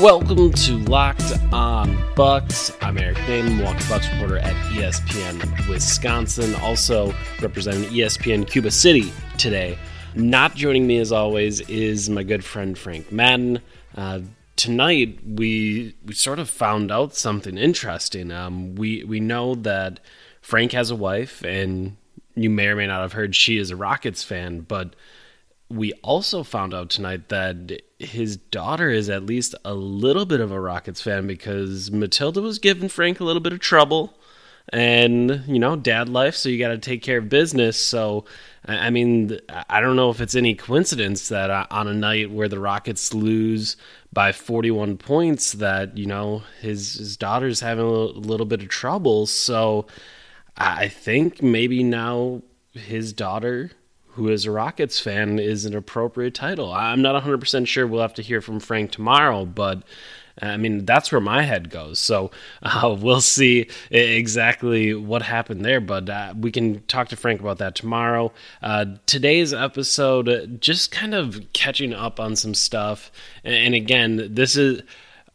Welcome to Locked On Bucks. I'm Eric Nehm, Milwaukee Bucks reporter at ESPN Wisconsin, also representing ESPN Cuba City today. Not joining me as always is my good friend Frank Madden. Uh, tonight we we sort of found out something interesting. Um, we we know that Frank has a wife, and you may or may not have heard she is a Rockets fan, but we also found out tonight that his daughter is at least a little bit of a Rockets fan because Matilda was giving Frank a little bit of trouble. And, you know, dad life, so you got to take care of business. So, I mean, I don't know if it's any coincidence that uh, on a night where the Rockets lose by 41 points, that, you know, his, his daughter's having a little bit of trouble. So, I think maybe now his daughter who is a Rockets fan, is an appropriate title. I'm not 100% sure. We'll have to hear from Frank tomorrow, but I mean, that's where my head goes. So uh, we'll see exactly what happened there, but uh, we can talk to Frank about that tomorrow. Uh, today's episode, just kind of catching up on some stuff. And, and again, this is.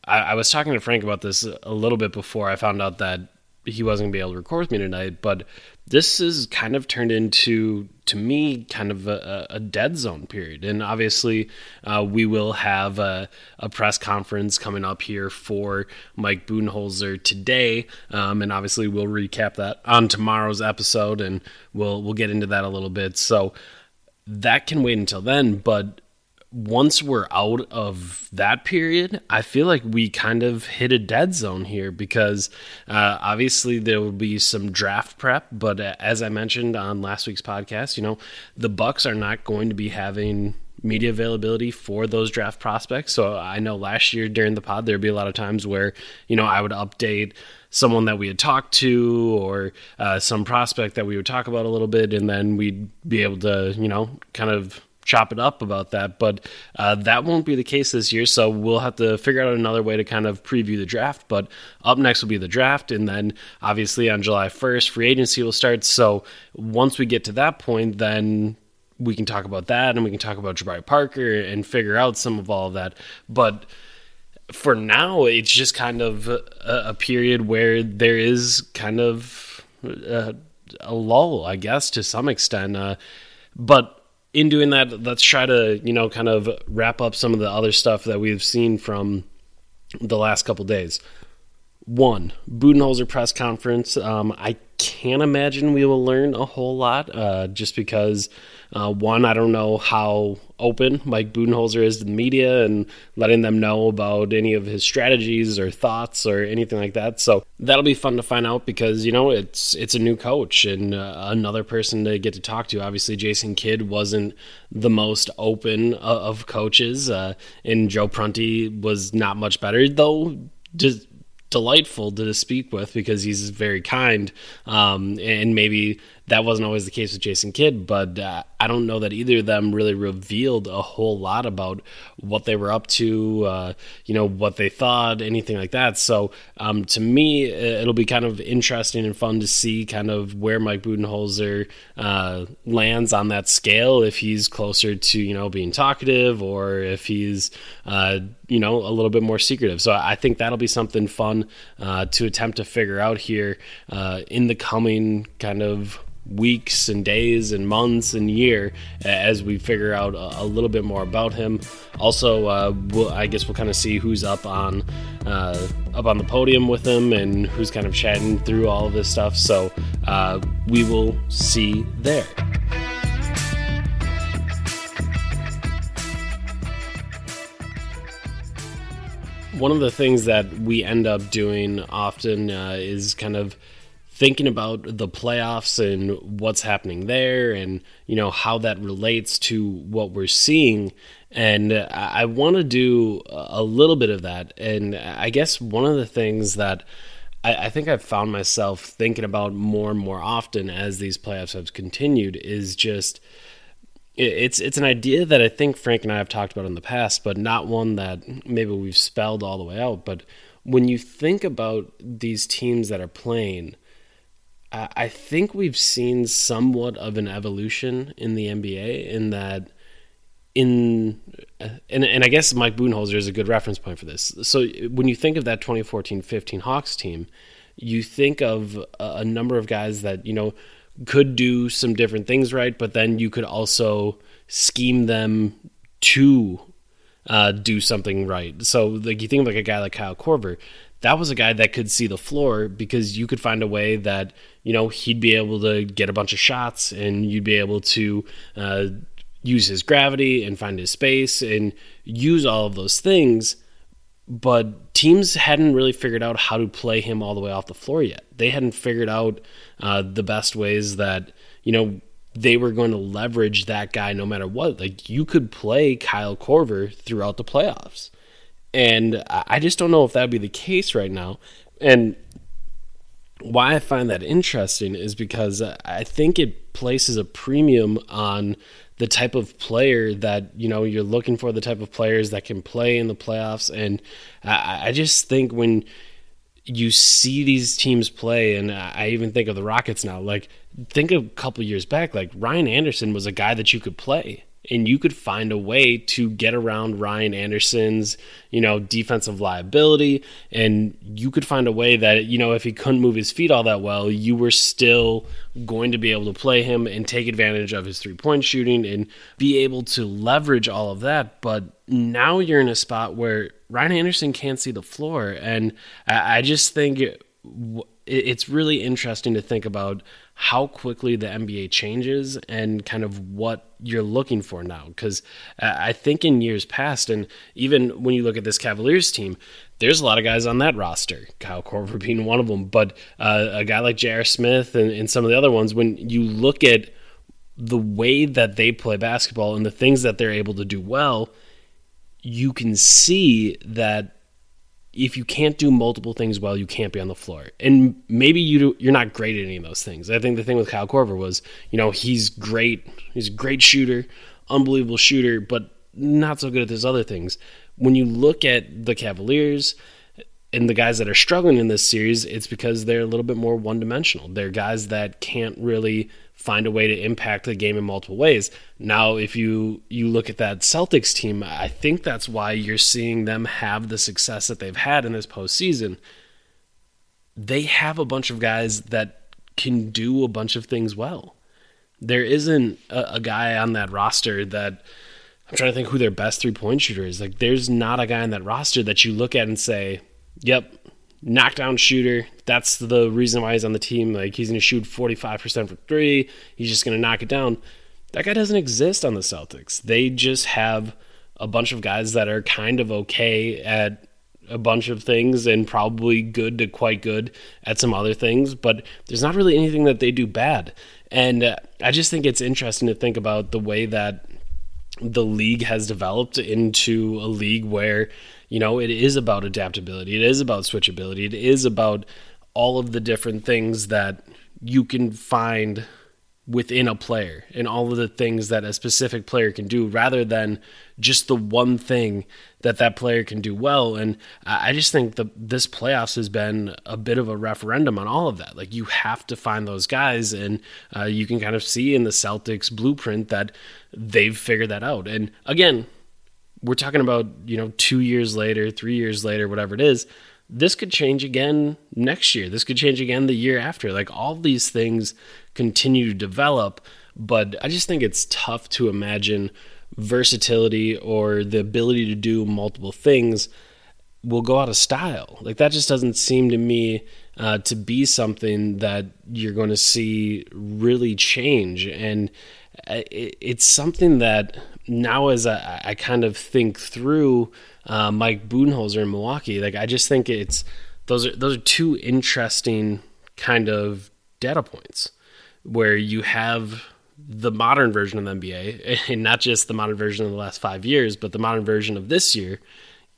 I, I was talking to Frank about this a little bit before I found out that he wasn't going to be able to record with me tonight, but this is kind of turned into, to me, kind of a, a dead zone period. And obviously, uh, we will have a, a press conference coming up here for Mike Budenholzer today, um, and obviously we'll recap that on tomorrow's episode, and we'll we'll get into that a little bit. So that can wait until then, but once we're out of that period, I feel like we kind of hit a dead zone here because uh, obviously there will be some draft prep, but uh, as I mentioned on last week's podcast, you know the Bucks are not going to be having media availability for those draft prospects. So I know last year during the pod there'd be a lot of times where you know I would update someone that we had talked to or uh, some prospect that we would talk about a little bit, and then we'd be able to you know kind of chop it up about that. But uh, that won't be the case this year, so we'll have to figure out another way to kind of preview the draft. But up next will be the draft, and then obviously on July 1st, free agency will start. So once we get to that point, then we can talk about that and we can talk about Jabari Parker and figure out some of all of that. But for now, it's just kind of a, a period where there is kind of a, a lull, I guess, to some extent. Uh, but in doing that, let's try to, you know, kind of wrap up some of the other stuff that we've seen from the last couple days. One, Budenholzer press conference. Um, I can't imagine we will learn a whole lot uh, just because, uh, one, I don't know how open Mike Budenholzer is to the media and letting them know about any of his strategies or thoughts or anything like that. So that'll be fun to find out because, you know, it's it's a new coach and uh, another person to get to talk to. Obviously, Jason Kidd wasn't the most open of, of coaches, uh, and Joe Prunty was not much better, though. Just delightful to speak with because he's very kind. Um, and maybe that wasn't always the case with Jason Kidd, but uh, I don't know that either of them really revealed a whole lot about what they were up to, uh, you know, what they thought, anything like that. So um, to me, it'll be kind of interesting and fun to see kind of where Mike Budenholzer uh, lands on that scale, if he's closer to, you know, being talkative or if he's, uh, you know, a little bit more secretive. So I think that'll be something fun uh, to attempt to figure out here uh, in the coming kind of weeks and days and months and year as we figure out a, a little bit more about him. Also, uh, we'll, I guess we'll kind of see who's up on uh, up on the podium with him and who's kind of chatting through all of this stuff. So uh, we will see there. one of the things that we end up doing often uh, is kind of thinking about the playoffs and what's happening there and you know how that relates to what we're seeing and i, want to do a little bit of that and i guess one of the things that I, I think I've found myself thinking about more and more often as these playoffs have continued is just it's it's an idea that I think Frank and I have talked about in the past, but not one that maybe we've spelled all the way out. But when you think about these teams that are playing, I think we've seen somewhat of an evolution in the NBA in that in and and I guess Mike Budenholzer is a good reference point for this. So when you think of that 2014-15 Hawks team, you think of a number of guys that, you know, could do some different things right, but then you could also scheme them to uh, do something right. So, like you think of like a guy like Kyle Korver, that was a guy that could see the floor because you could find a way that you know he'd be able to get a bunch of shots and you'd be able to uh, use his gravity and find his space and use all of those things but teams hadn't really figured out how to play him all the way off the floor yet. They hadn't figured out uh, the best ways that you know they were going to leverage that guy no matter what. Like you could play Kyle Korver throughout the playoffs, and I just don't know if that would be the case right now. And why I find that interesting is because I think it places a premium on the type of player that you know you're looking for, the type of players that can play in the playoffs. And I, I just think when you see these teams play, and I even think of the Rockets now. Like think a couple years back, like Ryan Anderson was a guy that you could play and you could find a way to get around Ryan Anderson's, you know, defensive liability. And you could find a way that, you know, if he couldn't move his feet all that well, you were still going to be able to play him and take advantage of his three-point shooting and be able to leverage all of that, but now you're in a spot where Ryan Anderson can't see the floor. And I just think it's really interesting to think about how quickly the NBA changes and kind of what you're looking for now. Because I think in years past, and even when you look at this Cavaliers team, there's a lot of guys on that roster, Kyle Korver being one of them, but uh, a guy like J.R. Smith and, and some of the other ones, when you look at the way that they play basketball and the things that they're able to do well, you can see that if you can't do multiple things well, you can't be on the floor. And maybe you do, you're not great at any of those things. I think the thing with Kyle Korver was, you know, he's great. He's a great shooter, unbelievable shooter, but not so good at those other things. When you look at the Cavaliers and the guys that are struggling in this series, it's because they're a little bit more one dimensional. They're guys that can't really find a way to impact the game in multiple ways. Now, if you you look at that Celtics team, I think that's why you're seeing them have the success that they've had in this postseason. They have a bunch of guys that can do a bunch of things well. There isn't a, a guy on that roster that I'm trying to think who their best three point shooter is. Like, there's not a guy on that roster that you look at and say, "Yep, knockdown shooter. That's the reason why he's on the team. Like he's going to shoot 45% for three. He's just going to knock it down. That guy doesn't exist on the Celtics. They just have a bunch of guys that are kind of okay at a bunch of things and probably good to quite good at some other things, but there's not really anything that they do bad. And uh, I just think it's interesting to think about the way that the league has developed into a league where you know, it is about adaptability, it is about switchability, it is about all of the different things that you can find within a player and all of the things that a specific player can do rather than just the one thing that that player can do well. And i just think that this playoffs has been a bit of a referendum on all of that. Like you have to find those guys and uh, you can kind of see in the celtics blueprint that they've figured that out. And again we're talking about, you know, two years later, three years later, whatever it is. This could change again next year. This could change again the year after. Like all these things continue to develop, but I just think it's tough to imagine versatility or the ability to do multiple things will go out of style. Like that just doesn't seem to me uh, to be something that you're going to see really change. And uh, it's something that now as I, I kind of think through uh, Mike Budenholzer in Milwaukee, like I just think it's those are those are two interesting kind of data points where you have the modern version of the NBA, and not just the modern version of the last five years, but the modern version of this year.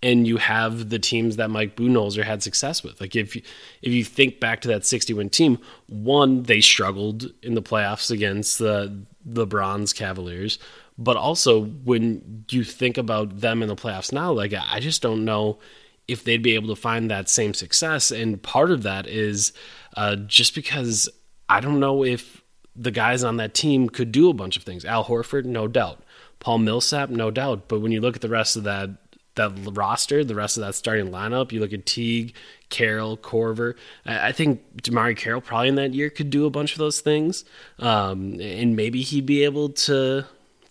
And you have the teams that Mike Budenholzer had success with. Like if you, if you think back to that 60 win team, one they struggled in the playoffs against the the Bronze Cavaliers, but also when you think about them in the playoffs now, like I just don't know if they'd be able to find that same success. And part of that is uh, just because I don't know if the guys on that team could do a bunch of things. Al Horford, no doubt. Paul Millsap, no doubt. But when you look at the rest of that that roster, the rest of that starting lineup, you look at Teague, Carroll, Korver. I, think DeMarre Carroll probably in that year could do a bunch of those things, um, and maybe he'd be able to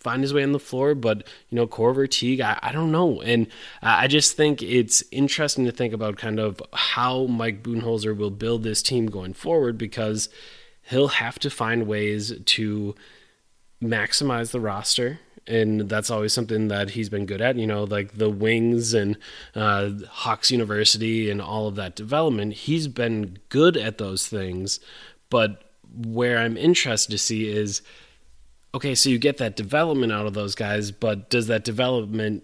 find his way on the floor. But you know, Korver, Teague, I, I don't know, and I just think it's interesting to think about kind of how Mike Budenholzer will build this team going forward because he'll have to find ways to maximize the roster. And that's always something that he's been good at you know like the wings and uh, hawks university and all of that development. He's been good at those things. But where i'm interested to see is okay so you get that development out of those guys but does that development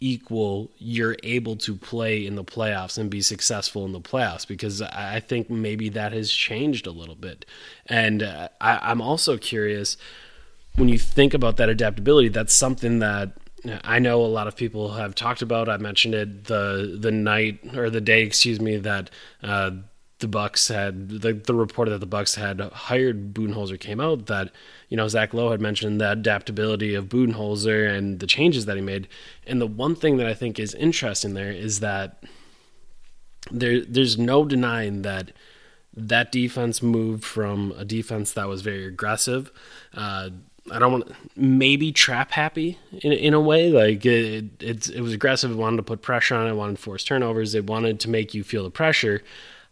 equal you're able to play in the playoffs and be successful in the playoffs because I think maybe that has changed a little bit. And uh, I, I'm also curious when you think about that adaptability, that's something that I know a lot of people have talked about. I mentioned it the the night or the day, excuse me, that uh, the Bucks had the, the report that the Bucks had hired Budenholzer came out that you know Zach Lowe had mentioned the adaptability of Budenholzer and the changes that he made. And the one thing that I think is interesting there is that there there's no denying that that defense moved from a defense that was very aggressive. Uh, I don't want maybe trap happy in in a way. Like it, it, it was aggressive. It wanted to put pressure on it. Wanted to force turnovers. It wanted to make you feel the pressure.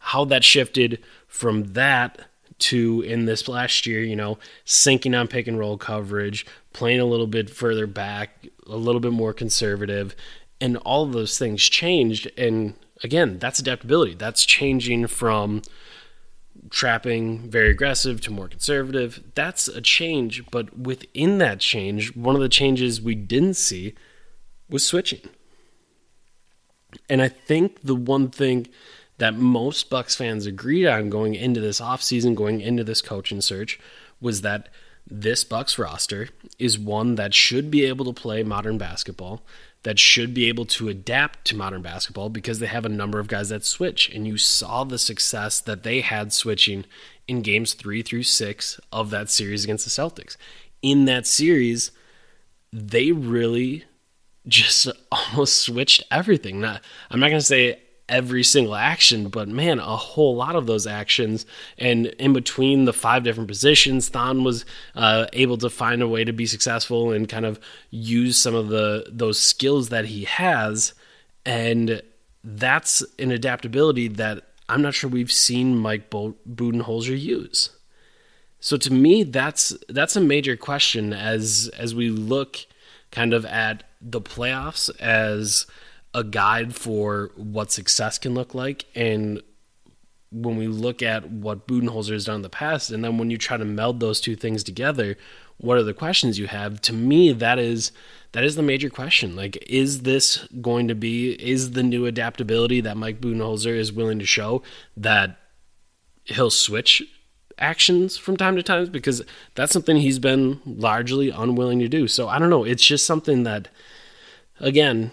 How that shifted from that to in this last year, you know, sinking on pick and roll coverage, playing a little bit further back, a little bit more conservative, and all of those things changed. And again, that's adaptability. That's changing from trapping very aggressive to more conservative. That's a change, but within that change, one of the changes we didn't see was switching. And I think the one thing that most Bucks fans agreed on going into this offseason, going into this coaching search, was that this Bucks roster is one that should be able to play modern basketball, that should be able to adapt to modern basketball because they have a number of guys that switch. And you saw the success that they had switching in games three through six of that series against the Celtics. In that series, they really just almost switched everything. Not, I'm not going to say every single action, but man, a whole lot of those actions. And in between the five different positions, Thon was uh, able to find a way to be successful and kind of use some of the those skills that he has, and that's an adaptability that I'm not sure we've seen Mike Budenholzer use. So to me, that's that's a major question as as we look kind of at the playoffs as a guide for what success can look like and when we look at what Budenholzer has done in the past, and then when you try to meld those two things together, what are the questions you have? To me, that is that is the major question. Like, is this going to be is the new adaptability that Mike Budenholzer is willing to show that he'll switch actions from time to time because that's something he's been largely unwilling to do. So I don't know. It's just something that, again,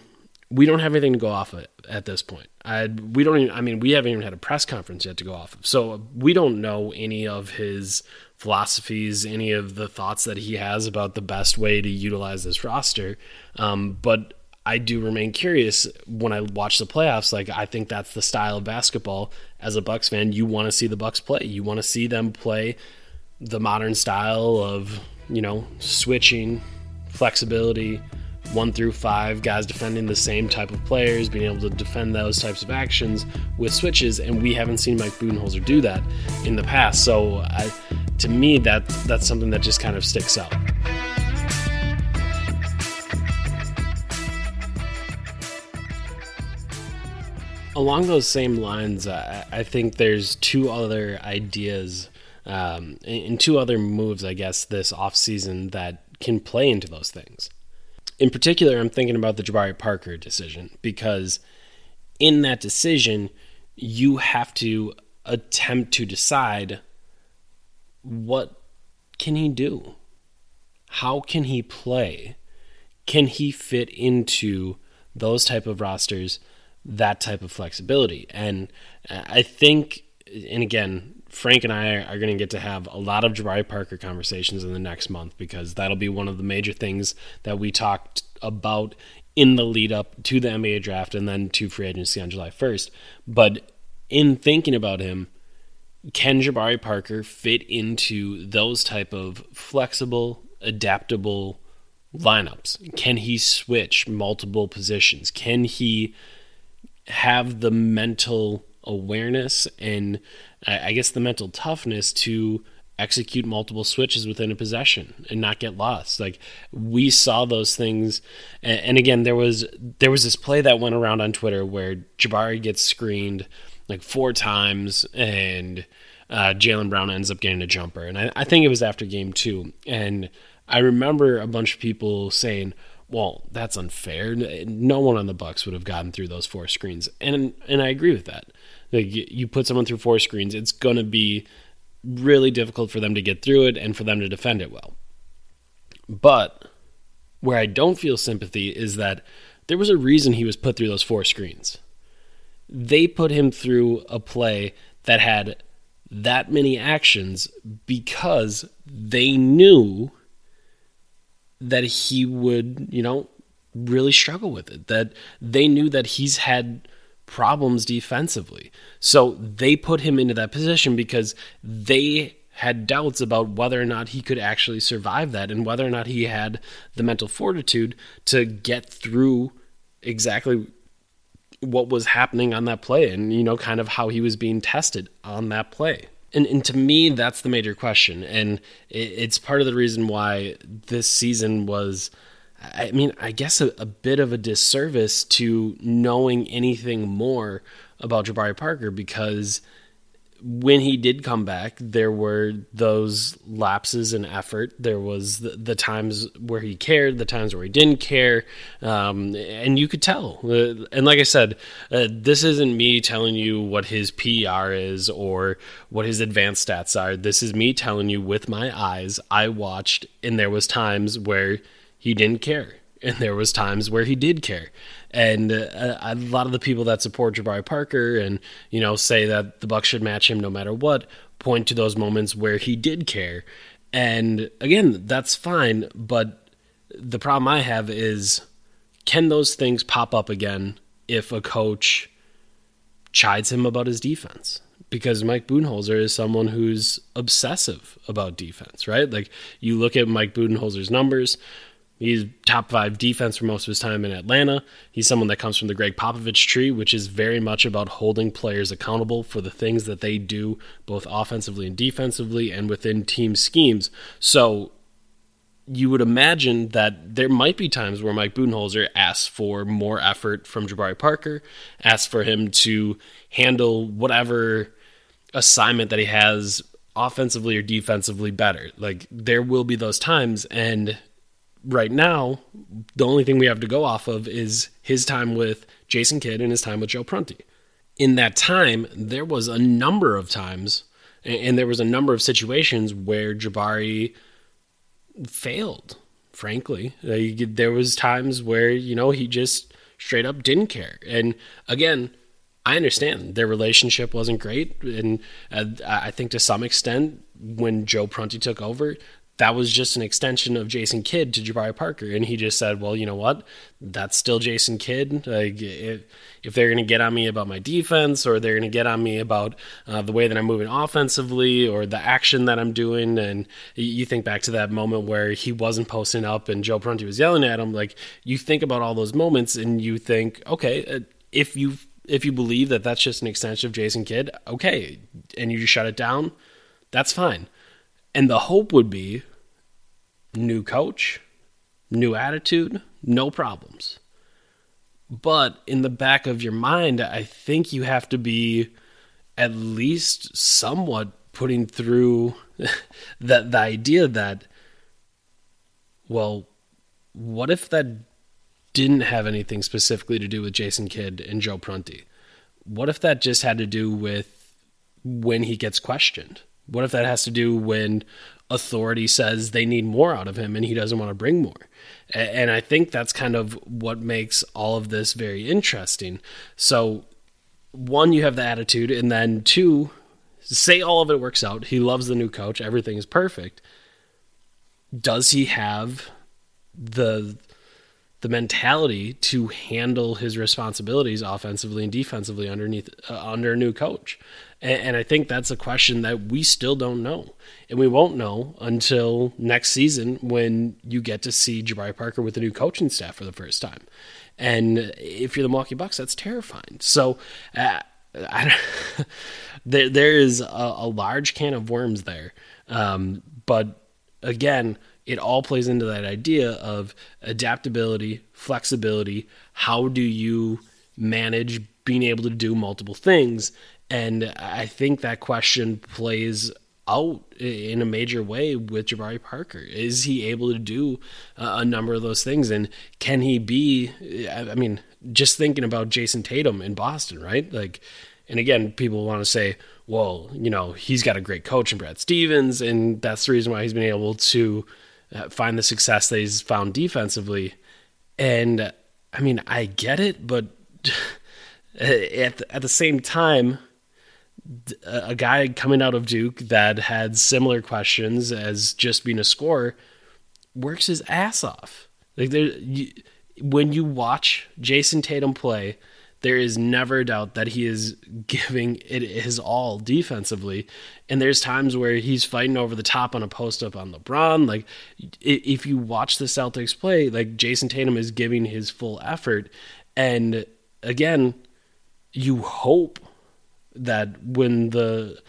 we don't have anything to go off of at this point. I, we don't even, I mean, we haven't even had a press conference yet to go off of. So we don't know any of his philosophies, any of the thoughts that he has about the best way to utilize this roster. Um, but I do remain curious when I watch the playoffs. Like I think that's the style of basketball. As a Bucks fan, you want to see the Bucks play. You want to see them play the modern style of you know switching, flexibility, one through five guys defending the same type of players, being able to defend those types of actions with switches, and we haven't seen Mike Budenholzer do that in the past. So, I, to me, that that's something that just kind of sticks out. Along those same lines, I think there's two other ideas um, and two other moves, I guess, this offseason that can play into those things. In particular, I'm thinking about the Jabari Parker decision because in that decision, you have to attempt to decide what can he do? How can he play? Can he fit into those type of rosters, that type of flexibility? And uh, I think and again, Frank and I are going to get to have a lot of Jabari Parker conversations in the next month because that'll be one of the major things that we talked about in the lead up to the NBA draft and then to free agency on July 1st. But in thinking about him, can Jabari Parker fit into those type of flexible, adaptable lineups? Can he switch multiple positions? Can he have the mental awareness and I guess the mental toughness to execute multiple switches within a possession and not get lost. Like we saw those things, and, and, again, there was there was this play that went around on Twitter where Jabari gets screened like four times, and uh, Jaylen Brown ends up getting a jumper, and I, I think it was after game two, and I remember a bunch of people saying. Well, that's unfair. No one on the Bucks would have gotten through those four screens, and and I agree with that. Like you put someone through four screens, it's going to be really difficult for them to get through it and for them to defend it well. But where I don't feel sympathy is that there was a reason he was put through those four screens. They put him through a play that had that many actions because they knew that he would, you know, really struggle with it. That they knew that he's had problems defensively. So they put him into that position because they had doubts about whether or not he could actually survive that and whether or not he had the mental fortitude to get through exactly what was happening on that play and you know kind of how he was being tested on that play. And, and to me, that's the major question. And it's part of the reason why this season was I mean, I guess a, a, bit of a disservice to knowing anything more about Jabari Parker because when he did come back, there were those lapses in effort. There was the, the times where he cared, the times where he didn't care, um, and you could tell. Uh, and like I said, uh, this isn't me telling you what his PR is or what his advanced stats are. This is me telling you with my eyes. I watched, and there was times where he didn't care. And there was times where he did care. And uh, a lot of the people that support Jabari Parker and, you know, say that the Bucks should match him no matter what, point to those moments where he did care. And again, that's fine, but the problem I have is can those things pop up again if a coach chides him about his defense? because Mike Budenholzer is someone who's obsessive about defense, right? Like you look at Mike Budenholzer's numbers, He's top five defense for most of his time in Atlanta. He's someone that comes from the Gregg Popovich tree, which is very much about holding players accountable for the things that they do, both offensively and defensively, and within team schemes. So you would imagine that there might be times where Mike Budenholzer asks for more effort from Jabari Parker, asks for him to handle whatever assignment that he has offensively or defensively better. Like there will be those times and right now, the only thing we have to go off of is his time with Jason Kidd and his time with Joe Prunty. In that time, there was a number of times, and there was a number of situations where Jabari failed. Frankly, there was times where you know he just straight up didn't care. And again, I understand their relationship wasn't great, and uh, I think to some extent, when Joe Prunty took over, that was just an extension of Jason Kidd to Jabari Parker. And he just said, well, you know what? That's still Jason Kidd. Like, if, they're going to get on me about my defense or they're going to get on me about uh, the way that I'm moving offensively or the action that I'm doing, and you think back to that moment where he wasn't posting up and Joe Prunty was yelling at him, like, you think about all those moments and you think, okay, uh, if you if you believe that that's just an extension of Jason Kidd, okay, and you just shut it down, that's fine. And the hope would be new coach, new attitude, no problems. But in the back of your mind, I think you have to be at least somewhat putting through that the idea that well, what if that didn't have anything specifically to do with Jason Kidd and Joe Prunty? What if that just had to do with when he gets questioned? What if that has to do when authority says they need more out of him and he doesn't want to bring more? And I think that's kind of what makes all of this very interesting. So, one, you have the attitude, and then two, say all of it works out. He loves the new coach, everything is perfect. Does he have the the mentality to handle his responsibilities offensively and defensively underneath uh, under a new coach? And, and I think that's a question that we still don't know. And we won't know until next season when you get to see Jabari Parker with a new coaching staff for the first time. And if you're the Milwaukee Bucks, that's terrifying. So uh, there, there is a, a, large can of worms there. Um, but again, it all plays into that idea of adaptability, flexibility. How do you manage being able to do multiple things? And I think that question plays out in a major way with Jabari Parker. Is he able to do a number of those things? And can he be, I mean, just thinking about Jayson Tatum in Boston, right? Like, and again, people want to say, well, you know, he's got a great coach in Brad Stevens, and that's the reason why he's been able to find the success that he's found defensively. And I mean, I get it, but at the, at the same time, a guy coming out of Duke that had similar questions as just being a scorer works his ass off. Like there, you, when you watch Jayson Tatum play, there is never doubt that he is giving it his all defensively. And there's times where he's fighting over the top on a post up on LeBron. Like if you watch the Celtics play, like Jayson Tatum is giving his full effort. And again, you hope that when the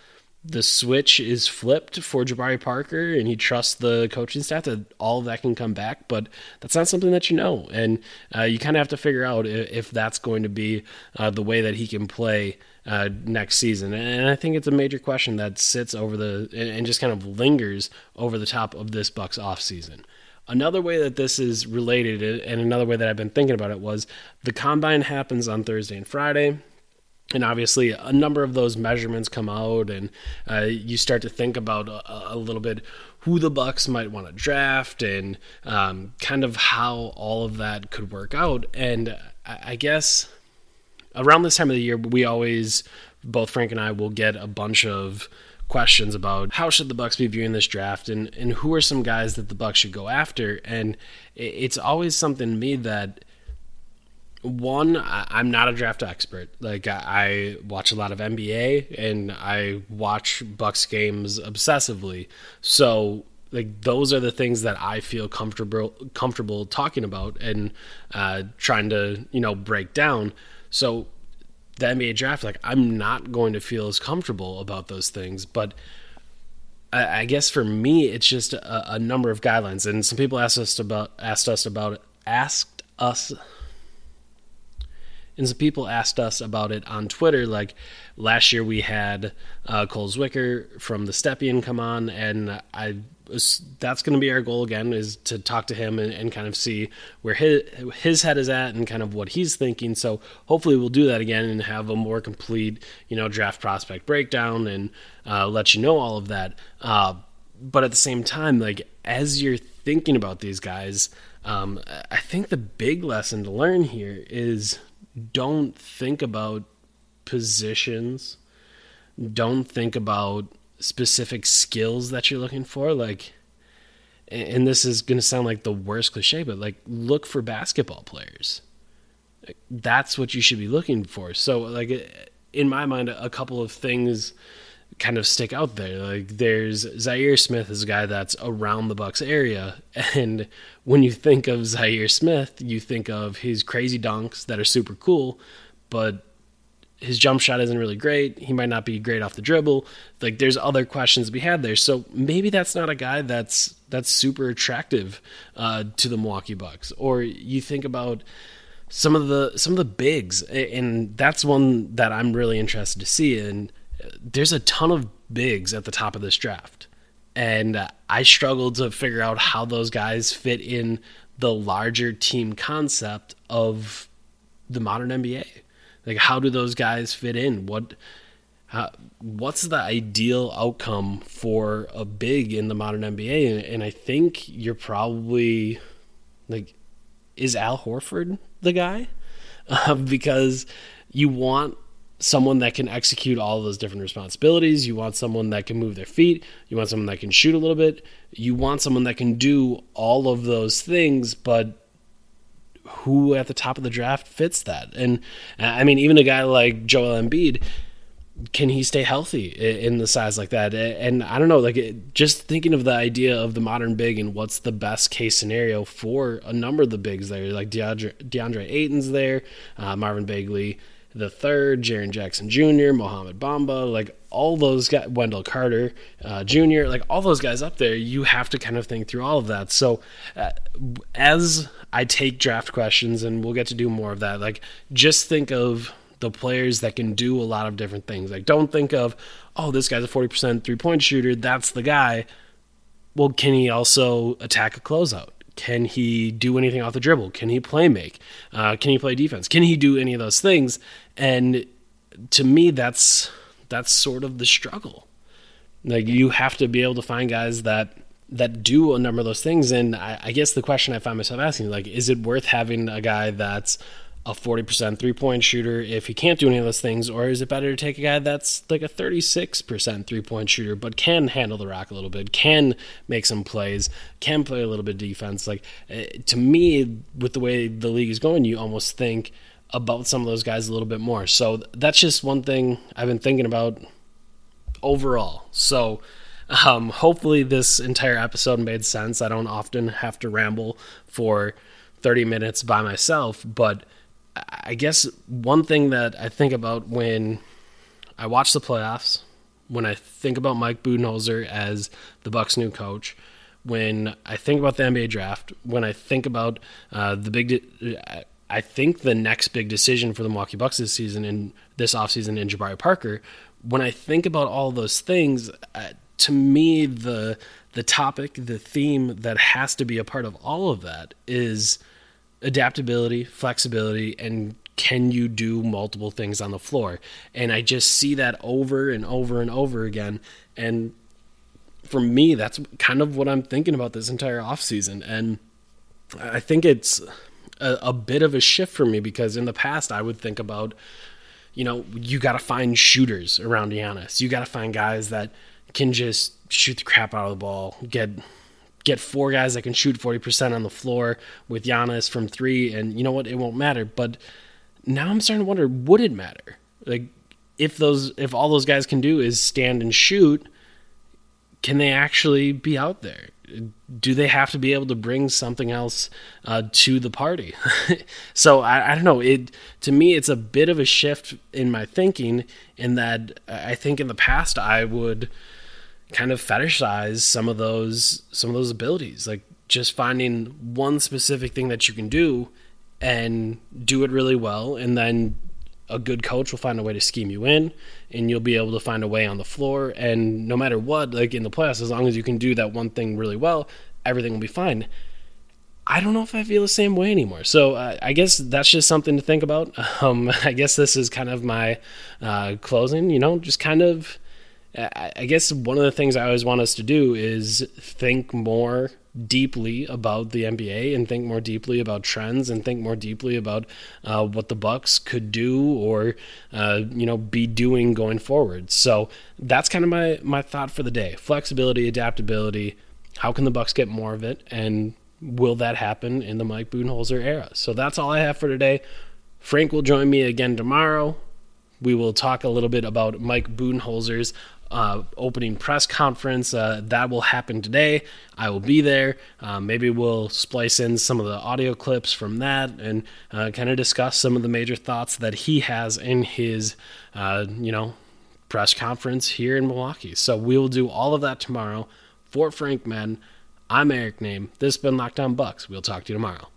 the switch is flipped for Jabari Parker and he trusts the coaching staff that all of that can come back, but that's not something that you know. And uh, you kind of have to figure out if, if that's going to be uh, the way that he can play uh, next season. And I think it's a major question that sits over the and just kind of lingers over the top of this Bucks offseason. Another way that this is related, and another way that I've been thinking about it, was the combine happens on Thursday and Friday and obviously a number of those measurements come out and uh, you start to think about a, a, little bit who the bucks might want to draft and um, kind of how all of that could work out. And I, I guess around this time of the year we always both frank and i will get a bunch of questions about how should the bucks be viewing this draft and, and who are some guys that the bucks should go after. And it's always something to me that one, I'm not a draft expert. Like I watch a lot of NBA and I watch Bucks games obsessively. So like those are the things that I feel comfortable comfortable talking about and uh, trying to you know break down. So the NBA draft, like I'm not going to feel as comfortable about those things, but. I, I guess for me, it's just a, a number of guidelines, and some people asked us about asked us about asked us and some people asked us about it on Twitter. Like last year, we had uh, Cole Zwicker from the Stepien come on, and I that's going to be our goal again is to talk to him and, and, kind of see where his his head is at and kind of what he's thinking. So hopefully we'll do that again and have a more complete you know draft prospect breakdown and uh, let you know all of that. Uh, but at the same time, like as you're thinking about these guys, um, I think the big lesson to learn here is don't think about positions. Don't think about specific skills that you're looking for. Like, and this is going to sound like the worst cliche, but like, look for basketball players. That's what you should be looking for. So, like, in my mind, a couple of things kind of stick out there. Like there's Zhaire Smith is a guy that's around the Bucks area, and when you think of Zhaire Smith, you think of his crazy dunks that are super cool, but his jump shot isn't really great. He might not be great off the dribble. Like there's other questions to be had there. So maybe that's not a guy that's that's super attractive uh, to the Milwaukee Bucks. Or you think about some of the some of the bigs, and that's one that I'm really interested to see. And there's a ton of bigs at the top of this draft, and I struggled to figure out how those guys fit in the larger team concept of the modern NBA. Like, how do those guys fit in? What what's the ideal outcome for a big in the modern NBA? And, and I think you're probably like, is Al Horford the guy? Uh, because you want someone that can execute all those different responsibilities. You want someone that can move their feet. You want someone that can shoot a little bit. You want someone that can do all of those things, but who at the top of the draft fits that? And I mean, even a guy like Joel Embiid, can he stay healthy in the size like that? And I don't know, like just thinking of the idea of the modern big and what's the best case scenario for a number of the bigs there, like DeAndre, DeAndre Ayton's there, uh, Marvin Bagley the third, Jaren Jackson Jr., Mohamed Bamba, like all those guys, Wendell Carter uh, Jr., like all those guys up there, you have to kind of think through all of that. So uh, as I take draft questions, and we'll get to do more of that, like just think of the players that can do a lot of different things. Like, don't think of, oh, this guy's a 40% three point shooter. That's the guy. Well, can he also attack a closeout? Can he do anything off the dribble? Can he play make? Uh, can he play defense? Can he do any of those things? And to me, that's that's sort of the struggle. Like you have to be able to find guys that that do a number of those things. And I, I guess the question I find myself asking, like, is it worth having a guy that's a 40% three point shooter if he can't do any of those things? Or is it better to take a guy that's like a 36% three point shooter but can handle the rock a little bit, can make some plays, can play a little bit of defense? Like, eh, to me, with the way the league is going, you almost think about some of those guys a little bit more. So that's just one thing I've been thinking about overall. So, um, hopefully, this entire episode made sense. I don't often have to ramble for 30 minutes by myself, but I guess one thing that I think about when I watch the playoffs, when I think about Mike Budenholzer as the Bucks' new coach, when I think about the NBA draft, when I think about uh, the big, de- I think the next big decision for the Milwaukee Bucks this season and this offseason in Jabari Parker, when I think about all those things, uh, to me the the topic, the theme that has to be a part of all of that is adaptability, flexibility, and can you do multiple things on the floor? And I just see that over and over and over again. And for me, that's kind of what I'm thinking about this entire offseason. And I think it's a, a bit of a shift for me because in the past, I would think about, you know, you got to find shooters around Giannis. You got to find guys that can just shoot the crap out of the ball, get get four guys that can shoot 40% on the floor with Giannis from three, and you know what? It won't matter. But now I'm starting to wonder would it matter? Like, if those if all those guys can do is stand and shoot, can they actually be out there? Do they have to be able to bring something else uh, to the party? so I, I don't know. It to me, it's a bit of a shift in my thinking. In that I think in the past I would kind of fetishize some of those some of those abilities like just finding one specific thing that you can do and do it really well. And then a good coach will find a way to scheme you in and you'll be able to find a way on the floor. And no matter what like in the playoffs as long as you can do that one thing really well everything will be fine. I don't know if i feel the same way anymore. So uh, i guess that's just something to think about. Um, i guess this is kind of my uh, closing you know just kind of I guess one of the things I always want us to do is think more deeply about the NBA and think more deeply about trends and think more deeply about uh, what the Bucks could do or uh, you know be doing going forward. So that's kind of my my thought for the day: flexibility, adaptability. How can the Bucks get more of it, and will that happen in the Mike Budenholzer era? So that's all I have for today. Frank will join me again tomorrow. We will talk a little bit about Mike Budenholzer's uh, opening press conference. Uh, that will happen today. I will be there. Uh, maybe we'll splice in some of the audio clips from that and uh, kind of discuss some of the major thoughts that he has in his, uh, you know, press conference here in Milwaukee. So we will do all of that tomorrow. For Frank Madden, I'm Eric Nehm. This has been Locked On Bucks. We'll talk to you tomorrow.